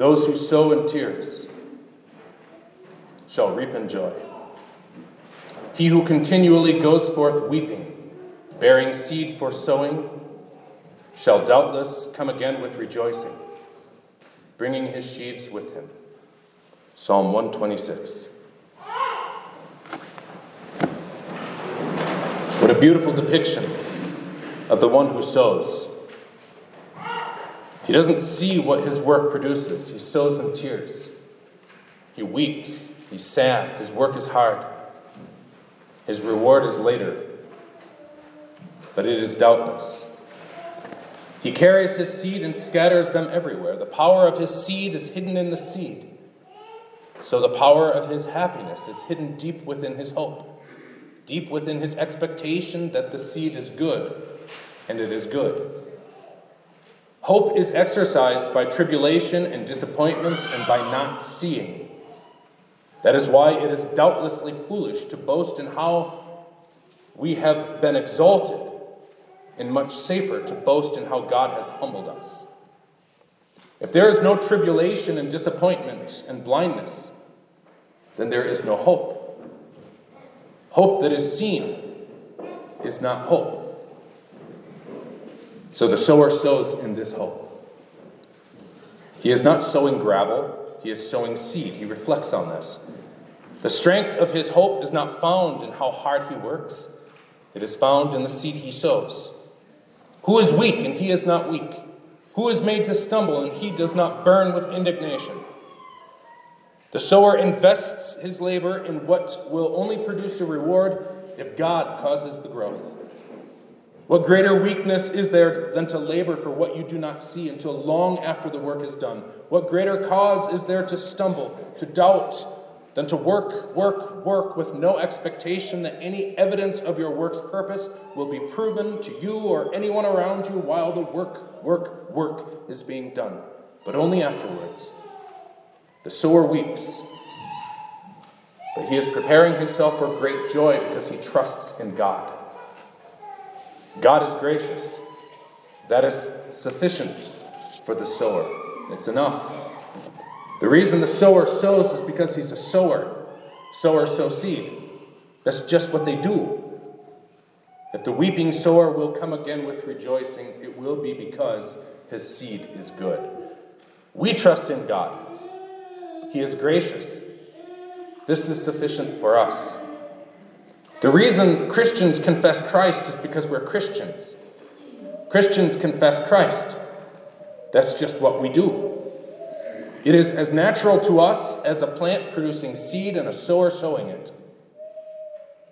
Those who sow in tears shall reap in joy. He who continually goes forth weeping, bearing seed for sowing, shall doubtless come again with rejoicing, bringing his sheaves with him. Psalm 126. What a beautiful depiction of the one who sows. He doesn't see what his work produces, he sows in tears. He weeps, he's sad, his work is hard. His reward is later, but it is doubtless. He carries his seed and scatters them everywhere. The power of his seed is hidden in the seed. So the power of his happiness is hidden deep within his hope, deep within his expectation that the seed is good, and it is good. Hope is exercised by tribulation and disappointment and by not seeing. That is why it is doubtlessly foolish to boast in how we have been exalted, and much safer to boast in how God has humbled us. If there is no tribulation and disappointment and blindness, then there is no hope. Hope that is seen is not hope. So the sower sows in this hope. He is not sowing gravel, he is sowing seed. He reflects on this. The strength of his hope is not found in how hard he works, it is found in the seed he sows. Who is weak and he is not weak? Who is made to stumble and he does not burn with indignation? The sower invests his labor in what will only produce a reward if God causes the growth. What greater weakness is there than to labor for what you do not see until long after the work is done? What greater cause is there to stumble, to doubt, than to work, work, work with no expectation that any evidence of your work's purpose will be proven to you or anyone around you while the work, work, work is being done, but only afterwards? The sower weeps, but he is preparing himself for great joy because he trusts in God. God is gracious. That is sufficient for the sower. It's enough. The reason the sower sows is because he's a sower. Sowers sow seed. That's just what they do. If the weeping sower will come again with rejoicing, it will be because his seed is good. We trust in God. He is gracious. This is sufficient for us. The reason Christians confess Christ is because we're Christians. Christians confess Christ. That's just what we do. It is as natural to us as a plant producing seed and a sower sowing it.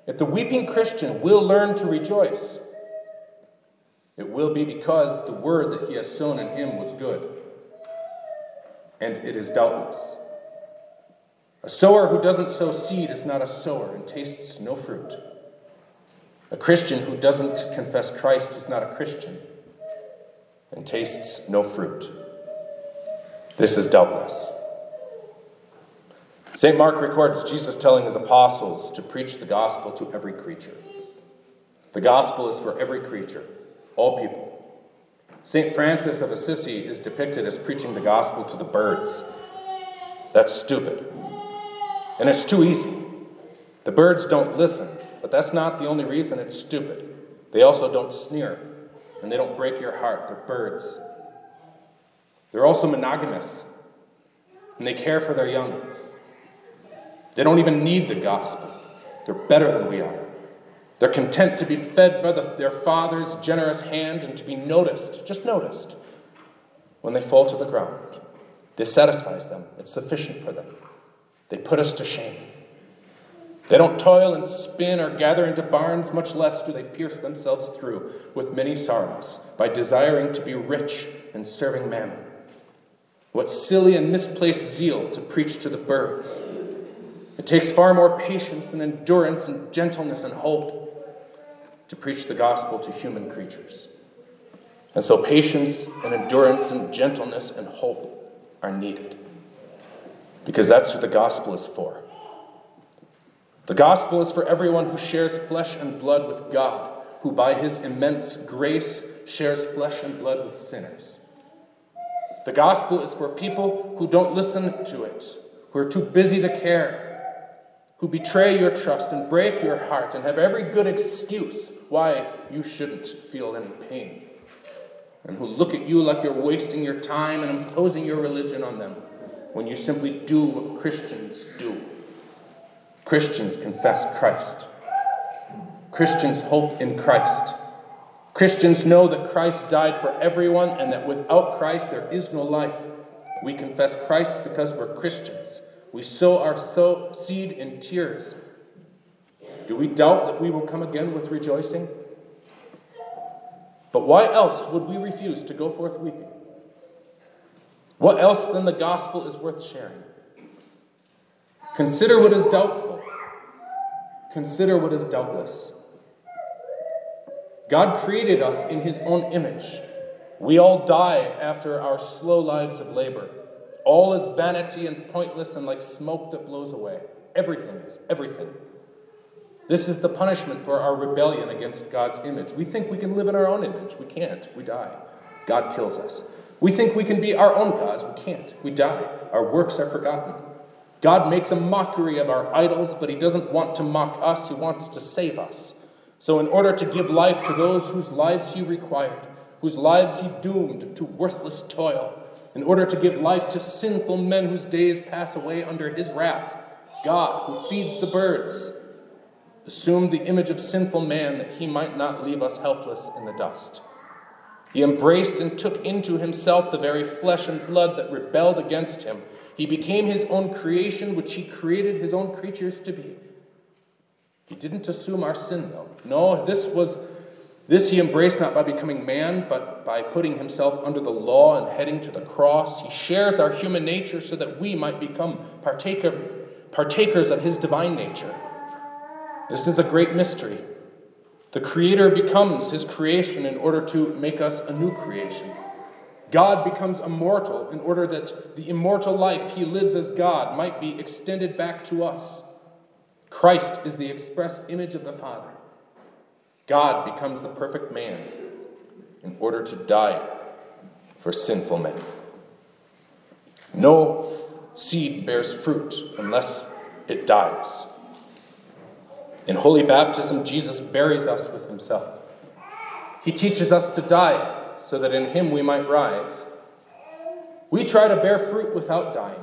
If the weeping Christian will learn to rejoice, it will be because the word that he has sown in him was good. And it is doubtless. A sower who doesn't sow seed is not a sower and tastes no fruit. A Christian who doesn't confess Christ is not a Christian and tastes no fruit. This is doubtless. St. Mark records Jesus telling his apostles to preach the gospel to every creature. The gospel is for every creature, all people. St. Francis of Assisi is depicted as preaching the gospel to the birds. That's stupid. And it's too easy. The birds don't listen, but that's not the only reason it's stupid. They also don't sneer, and they don't break your heart. They're birds. They're also monogamous, and they care for their young. They don't even need the gospel, they're better than we are. They're content to be fed by the, their father's generous hand and to be noticed, just noticed, when they fall to the ground. This satisfies them, it's sufficient for them. They put us to shame. They don't toil and spin or gather into barns, much less do they pierce themselves through with many sorrows by desiring to be rich and serving mammon. What silly and misplaced zeal to preach to the birds. It takes far more patience and endurance and gentleness and hope to preach the gospel to human creatures. And so patience and endurance and gentleness and hope are needed because that's what the gospel is for. The gospel is for everyone who shares flesh and blood with God, who by his immense grace shares flesh and blood with sinners. The gospel is for people who don't listen to it, who are too busy to care, who betray your trust and break your heart and have every good excuse why you shouldn't feel any pain, and who look at you like you're wasting your time and imposing your religion on them when you simply do what Christians do. Christians confess Christ. Christians hope in Christ. Christians know that Christ died for everyone and that without Christ there is no life. We confess Christ because we're Christians. We sow our sow seed in tears. Do we doubt that we will come again with rejoicing? But why else would we refuse to go forth weeping? What else than the gospel is worth sharing? Consider what is doubtful. Consider what is doubtless. God created us in His own image. We all die after our slow lives of labor. All is vanity and pointless and like smoke that blows away. Everything is, everything. This is the punishment for our rebellion against God's image. We think we can live in our own image. We can't. We die. God kills us. We think we can be our own gods. We can't. We die. Our works are forgotten. God makes a mockery of our idols, but He doesn't want to mock us. He wants to save us. So, in order to give life to those whose lives he required, whose lives he doomed to worthless toil, in order to give life to sinful men whose days pass away under his wrath, God, who feeds the birds, assumed the image of sinful man that he might not leave us helpless in the dust. He embraced and took into himself the very flesh and blood that rebelled against him. He became his own creation, which he created his own creatures to be. He didn't assume our sin, though. No, this was this he embraced not by becoming man, but by putting himself under the law and heading to the cross. He shares our human nature so that we might become partaker, partakers of his divine nature. This is a great mystery. The Creator becomes his creation in order to make us a new creation. God becomes immortal in order that the immortal life he lives as God might be extended back to us. Christ is the express image of the Father. God becomes the perfect man in order to die for sinful men. No seed bears fruit unless it dies. In holy baptism, Jesus buries us with himself. He teaches us to die so that in him we might rise. We try to bear fruit without dying.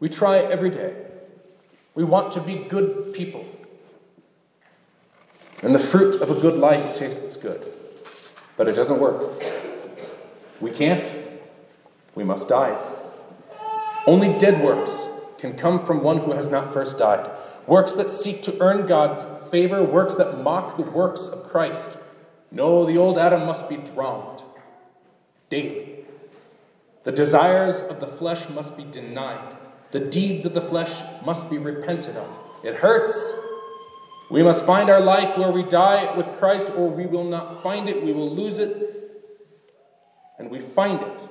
We try every day. We want to be good people. And the fruit of a good life tastes good, but it doesn't work. We can't. We must die. Only dead works can come from one who has not first died. Works that seek to earn God's favor, works that mock the works of Christ. No, the old Adam must be drowned daily. The desires of the flesh must be denied. The deeds of the flesh must be repented of. It hurts. We must find our life where we die with Christ, or we will not find it. We will lose it. And we find it.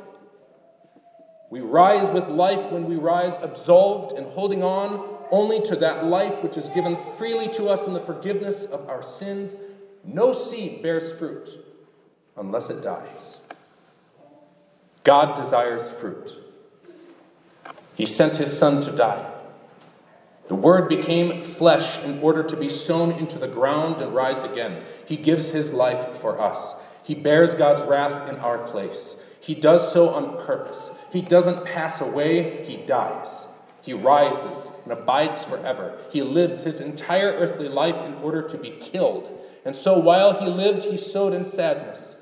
We rise with life when we rise absolved and holding on only to that life which is given freely to us in the forgiveness of our sins. No seed bears fruit unless it dies. God desires fruit. He sent his son to die. The word became flesh in order to be sown into the ground and rise again. He gives his life for us. He bears God's wrath in our place. He does so on purpose. He doesn't pass away, he dies. He rises and abides forever. He lives his entire earthly life in order to be killed. And so while he lived, he sowed in sadness,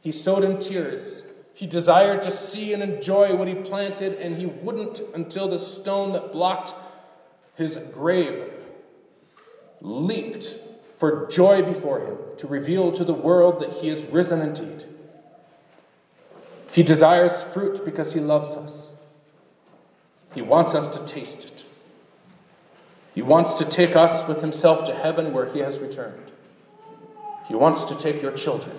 he sowed in tears, he desired to see and enjoy what he planted, and he wouldn't until the stone that blocked his grave leaped for joy before him to reveal to the world that he is risen indeed. He desires fruit because he loves us. He wants us to taste it. He wants to take us with himself to heaven where he has returned. He wants to take your children.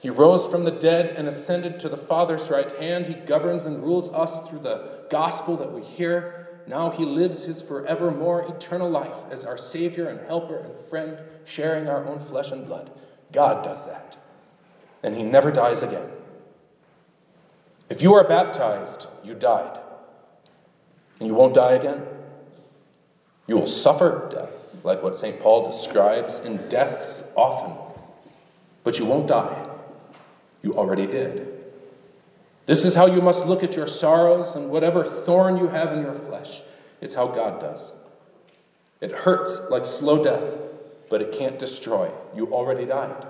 He rose from the dead and ascended to the Father's right hand. He governs and rules us through the gospel that we hear. Now he lives his forevermore eternal life as our Savior and helper and friend, sharing our own flesh and blood. God does that. And he never dies again. If you are baptized, you died. And you won't die again. You will suffer death, like what St. Paul describes in deaths often. But you won't die. You already did. This is how you must look at your sorrows and whatever thorn you have in your flesh. It's how God does. It hurts like slow death, but it can't destroy. You already died.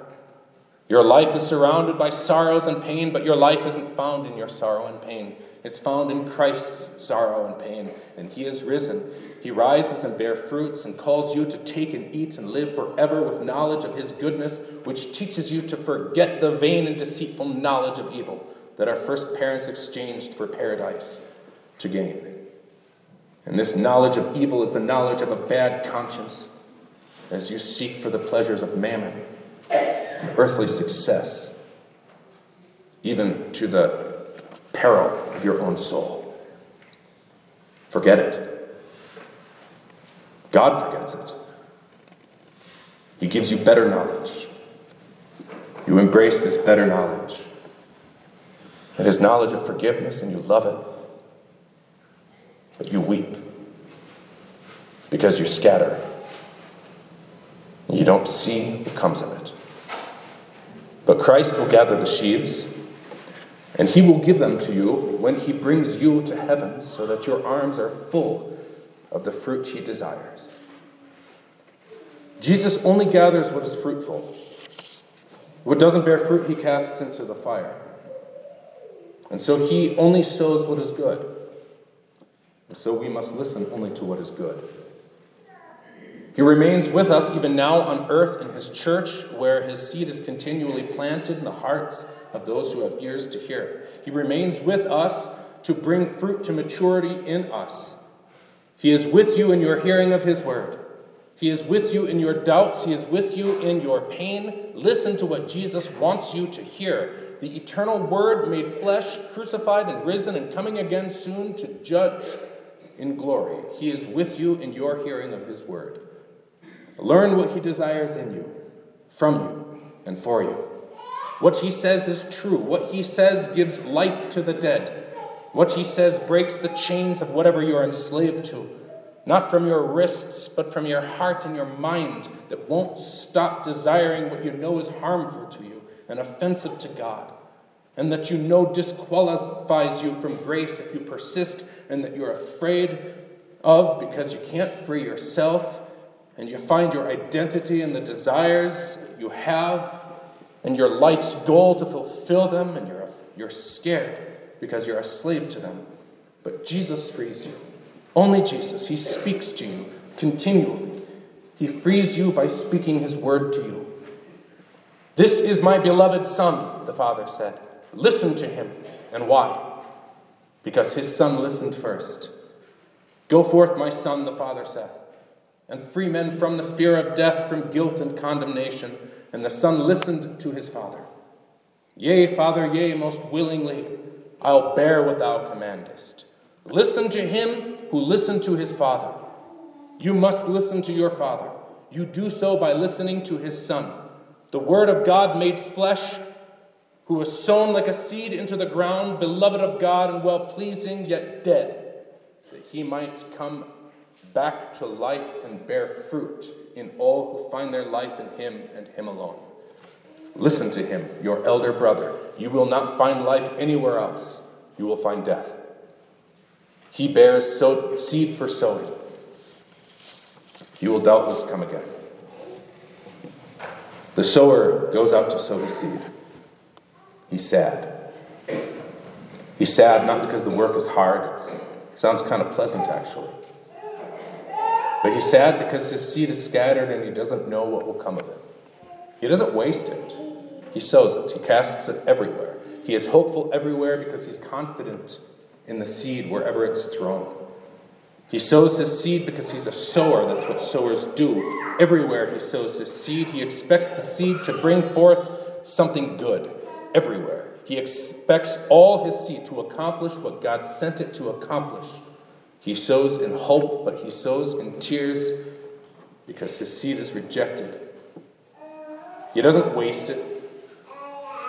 Your life is surrounded by sorrows and pain, but your life isn't found in your sorrow and pain. It's found in Christ's sorrow and pain, and He is risen. He rises and bears fruits and calls you to take and eat and live forever with knowledge of His goodness, which teaches you to forget the vain and deceitful knowledge of evil that our first parents exchanged for paradise to gain. And this knowledge of evil is the knowledge of a bad conscience as you seek for the pleasures of mammon earthly success, even to the peril of your own soul. Forget it. God forgets it. He gives you better knowledge. You embrace this better knowledge. It is knowledge of forgiveness, and you love it. But you weep because you scatter. You don't see what comes of it. But Christ will gather the sheaves, and he will give them to you when he brings you to heaven, so that your arms are full of the fruit he desires. Jesus only gathers what is fruitful. What doesn't bear fruit, he casts into the fire. And so he only sows what is good. And so we must listen only to what is good. He remains with us even now on earth in his church, where his seed is continually planted in the hearts of those who have ears to hear. He remains with us to bring fruit to maturity in us. He is with you in your hearing of his word. He is with you in your doubts. He is with you in your pain. Listen to what Jesus wants you to hear. The eternal Word made flesh, crucified and risen, and coming again soon to judge in glory. He is with you in your hearing of His Word. Learn what He desires in you, from you, and for you. What He says is true. What He says gives life to the dead. What He says breaks the chains of whatever you are enslaved to not from your wrists, but from your heart and your mind that won't stop desiring what you know is harmful to you and offensive to God, and that you know disqualifies you from grace if you persist, and that you're afraid of because you can't free yourself, and you find your identity in the desires you have, and your life's goal to fulfill them, and you're, you're scared because you're a slave to them. But Jesus frees you. Only Jesus. He speaks to you continually. He frees you by speaking his word to you. This is my beloved Son, the Father said. Listen to him. And why? Because his Son listened first. Go forth, my Son, the Father saith, and free men from the fear of death, from guilt and condemnation. And the Son listened to his Father. Yea, Father, yea, most willingly, I'll bear what thou commandest. Listen to him who listened to his father. You must listen to your father. You do so by listening to his son, the word of God made flesh, who was sown like a seed into the ground, beloved of God and well pleasing, yet dead, that he might come back to life and bear fruit in all who find their life in him and him alone. Listen to him, your elder brother. You will not find life anywhere else. You will find death. He bears so- seed for sowing. He will doubtless come again. The sower goes out to sow his seed. He's sad. He's sad not because the work is hard, it sounds kind of pleasant actually. But he's sad because his seed is scattered and he doesn't know what will come of it. He doesn't waste it, he sows it, he casts it everywhere. He is hopeful everywhere because he's confident in the seed wherever it's thrown. He sows his seed because he's a sower. That's what sowers do. Everywhere he sows his seed, he expects the seed to bring forth something good. Everywhere. He expects all his seed to accomplish what God sent it to accomplish. He sows in hope, but he sows in tears because his seed is rejected. He doesn't waste it,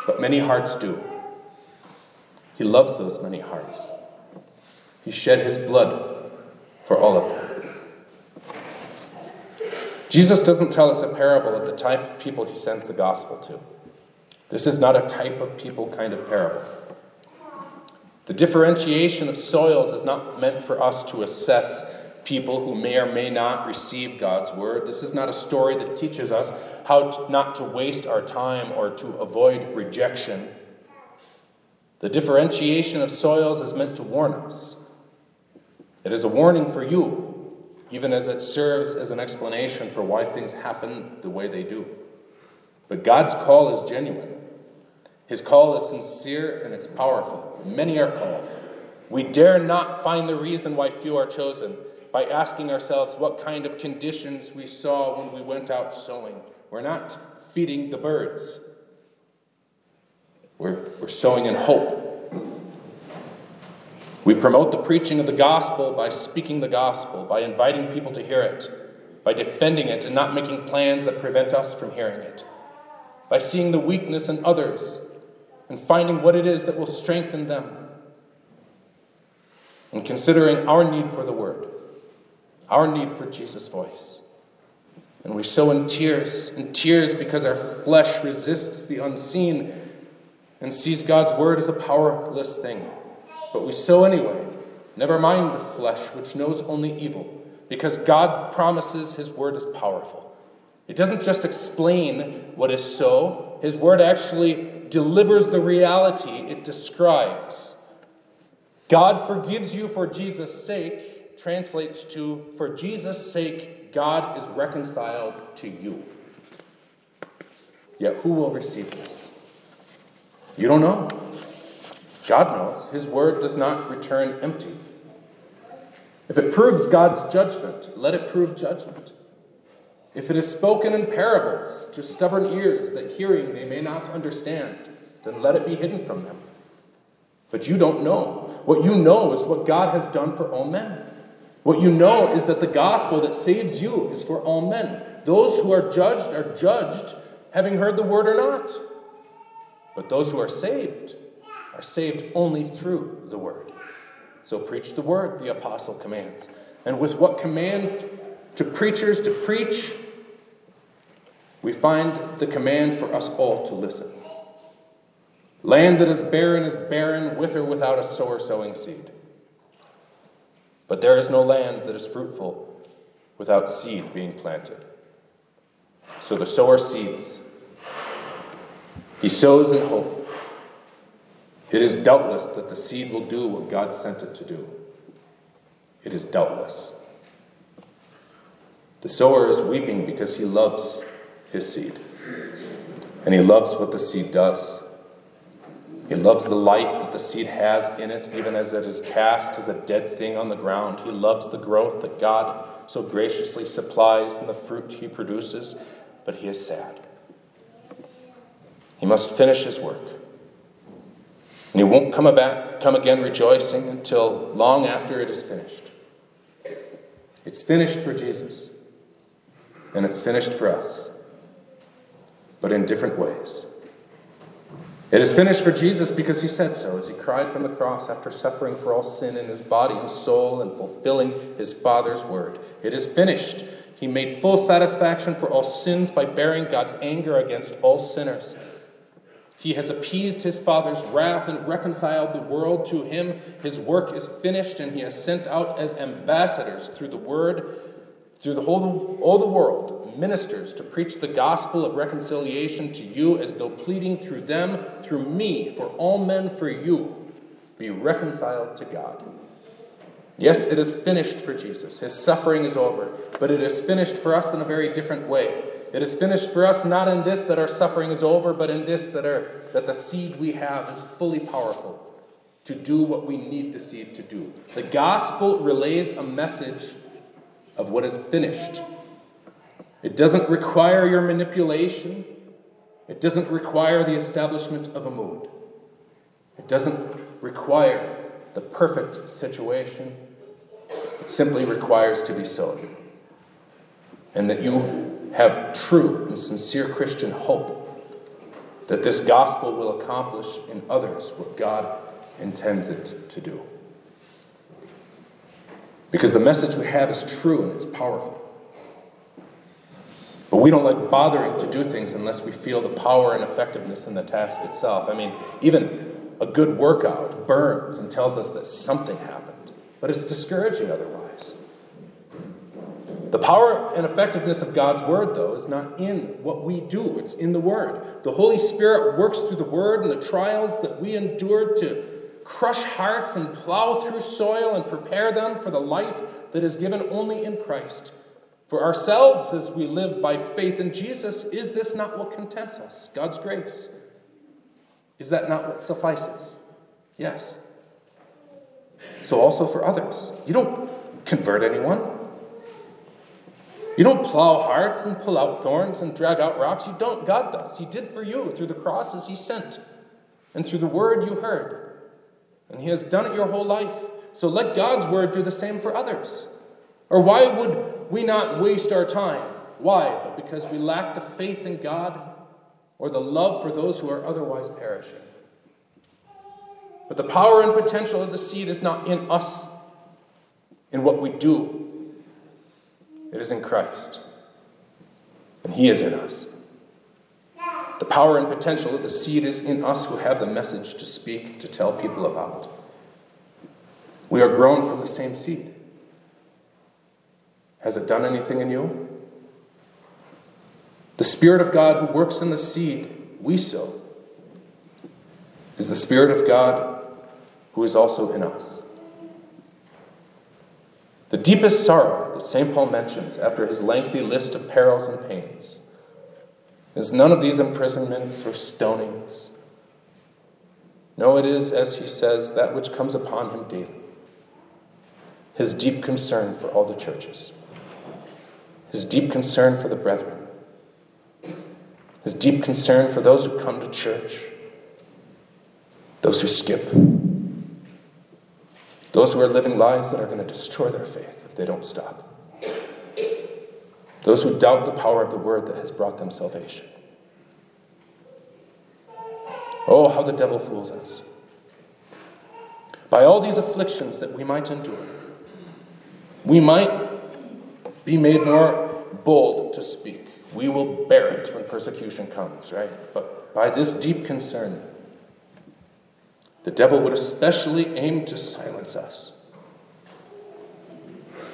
but many hearts do. He loves those many hearts. He shed his blood for all of them. Jesus doesn't tell us a parable of the type of people he sends the gospel to. This is not a type of people kind of parable. The differentiation of soils is not meant for us to assess people who may or may not receive God's word. This is not a story that teaches us how to, not to waste our time or to avoid rejection. The differentiation of soils is meant to warn us. It is a warning for you, even as it serves as an explanation for why things happen the way they do. But God's call is genuine. His call is sincere and it's powerful. Many are called. We dare not find the reason why few are chosen by asking ourselves what kind of conditions we saw when we went out sowing. We're not feeding the birds, we're, we're sowing in hope. We promote the preaching of the gospel by speaking the gospel, by inviting people to hear it, by defending it and not making plans that prevent us from hearing it, by seeing the weakness in others and finding what it is that will strengthen them. And considering our need for the Word, our need for Jesus' voice. And we sow in tears, in tears because our flesh resists the unseen and sees God's Word as a powerless thing. But we sow anyway. Never mind the flesh, which knows only evil, because God promises His Word is powerful. It doesn't just explain what is so, His Word actually delivers the reality it describes. God forgives you for Jesus' sake translates to, for Jesus' sake, God is reconciled to you. Yet who will receive this? You don't know. God knows. His word does not return empty. If it proves God's judgment, let it prove judgment. If it is spoken in parables to stubborn ears that hearing they may not understand, then let it be hidden from them. But you don't know. What you know is what God has done for all men. What you know is that the gospel that saves you is for all men. Those who are judged are judged having heard the word or not. But those who are saved are saved only through the word. So preach the word, the apostle commands. And with what command to preachers to preach, we find the command for us all to listen. Land that is barren is barren with or without a sower sowing seed. But there is no land that is fruitful without seed being planted. So the sower seeds. He sows in hope. It is doubtless that the seed will do what God sent it to do. It is doubtless. The sower is weeping because he loves his seed. And he loves what the seed does. He loves the life that the seed has in it, even as it is cast as a dead thing on the ground. He loves the growth that God so graciously supplies and the fruit he produces, but he is sad. He must finish his work. And he won't come, back, come again rejoicing until long after it is finished. It's finished for Jesus, and it's finished for us but in different ways. It is finished for Jesus because he said so as he cried from the cross after suffering for all sin in his body and soul and fulfilling his Father's word. It is finished. He made full satisfaction for all sins by bearing God's anger against all sinners. He has appeased his Father's wrath and reconciled the world to him. His work is finished, and he has sent out as ambassadors through the word, through the whole all the world, ministers to preach the gospel of reconciliation to you as though pleading through them, through me, for all men, for you, be reconciled to God. Yes, it is finished for Jesus. His suffering is over, but it is finished for us in a very different way. It is finished for us not in this that our suffering is over, but in this that, our, that the seed we have is fully powerful to do what we need the seed to do. The gospel relays a message of what is finished it doesn't require your manipulation. It doesn't require the establishment of a mood. It doesn't require the perfect situation. It simply requires to be sown. And that you have true and sincere Christian hope that this gospel will accomplish in others what God intends it to do. Because the message we have is true and it's powerful. But we don't like bothering to do things unless we feel the power and effectiveness in the task itself. I mean, even a good workout burns and tells us that something happened, but it's discouraging otherwise. The power and effectiveness of God's word, though, is not in what we do, it's in the word. The Holy Spirit works through the word and the trials that we endured to crush hearts and plow through soil and prepare them for the life that is given only in Christ. For ourselves, as we live by faith in Jesus, is this not what contents us? God's grace. Is that not what suffices? Yes. So also for others. You don't convert anyone. You don't plow hearts and pull out thorns and drag out rocks. You don't. God does. He did for you through the crosses He sent and through the word you heard. And He has done it your whole life. So let God's word do the same for others. Or why would we not waste our time? Why? But because we lack the faith in God or the love for those who are otherwise perishing. But the power and potential of the seed is not in us, in what we do. It is in Christ. And He is in us. The power and potential of the seed is in us who have the message to speak, to tell people about. We are grown from the same seed. Has it done anything in you? The Spirit of God who works in the seed we sow is the Spirit of God who is also in us. The deepest sorrow that St. Paul mentions after his lengthy list of perils and pains is none of these imprisonments or stonings. No, it is, as he says, that which comes upon him daily. His deep concern for all the churches. His deep concern for the brethren, his deep concern for those who come to church, those who skip, those who are living lives that are going to destroy their faith if they don't stop, those who doubt the power of the word that has brought them salvation. Oh, how the devil fools us. By all these afflictions that we might endure, we might be made more bold to speak. We will bear it when persecution comes, right? But by this deep concern, the devil would especially aim to silence us.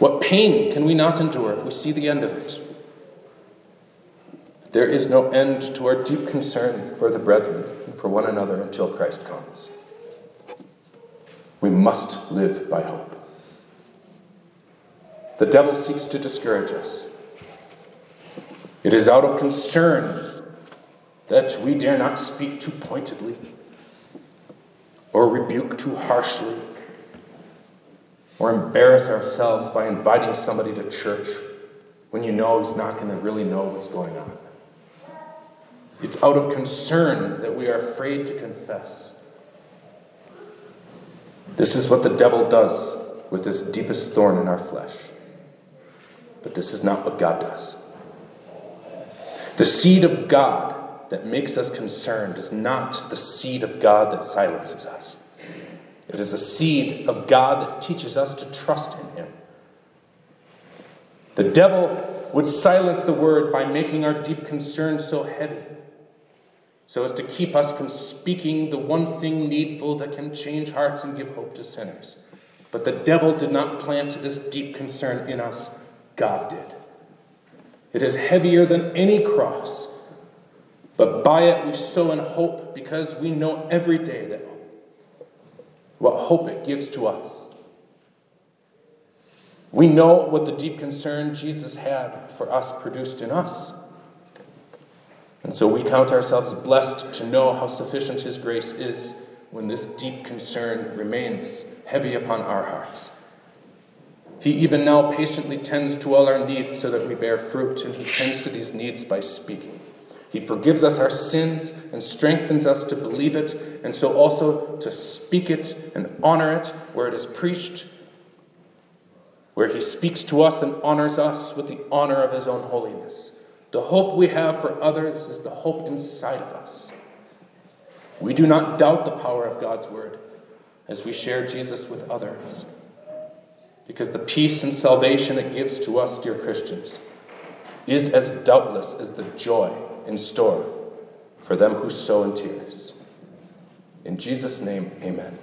What pain can we not endure if we see the end of it? There is no end to our deep concern for the brethren and for one another until Christ comes. We must live by hope. The devil seeks to discourage us. It is out of concern that we dare not speak too pointedly or rebuke too harshly or embarrass ourselves by inviting somebody to church when you know he's not going to really know what's going on. It's out of concern that we are afraid to confess. This is what the devil does with this deepest thorn in our flesh. But this is not what God does. The seed of God that makes us concerned is not the seed of God that silences us. It is a seed of God that teaches us to trust in Him. The devil would silence the word by making our deep concern so heavy, so as to keep us from speaking the one thing needful that can change hearts and give hope to sinners. But the devil did not plant this deep concern in us, God did. It is heavier than any cross, but by it we sow in hope because we know every day that what hope it gives to us. We know what the deep concern Jesus had for us produced in us. And so we count ourselves blessed to know how sufficient His grace is when this deep concern remains heavy upon our hearts. He even now patiently tends to all our needs so that we bear fruit, and He tends to these needs by speaking. He forgives us our sins and strengthens us to believe it, and so also to speak it and honor it where it is preached, where He speaks to us and honors us with the honor of His own holiness. The hope we have for others is the hope inside of us. We do not doubt the power of God's word, as we share Jesus with others. Because the peace and salvation it gives to us, dear Christians, is as doubtless as the joy in store for them who sow in tears. In Jesus' name, amen.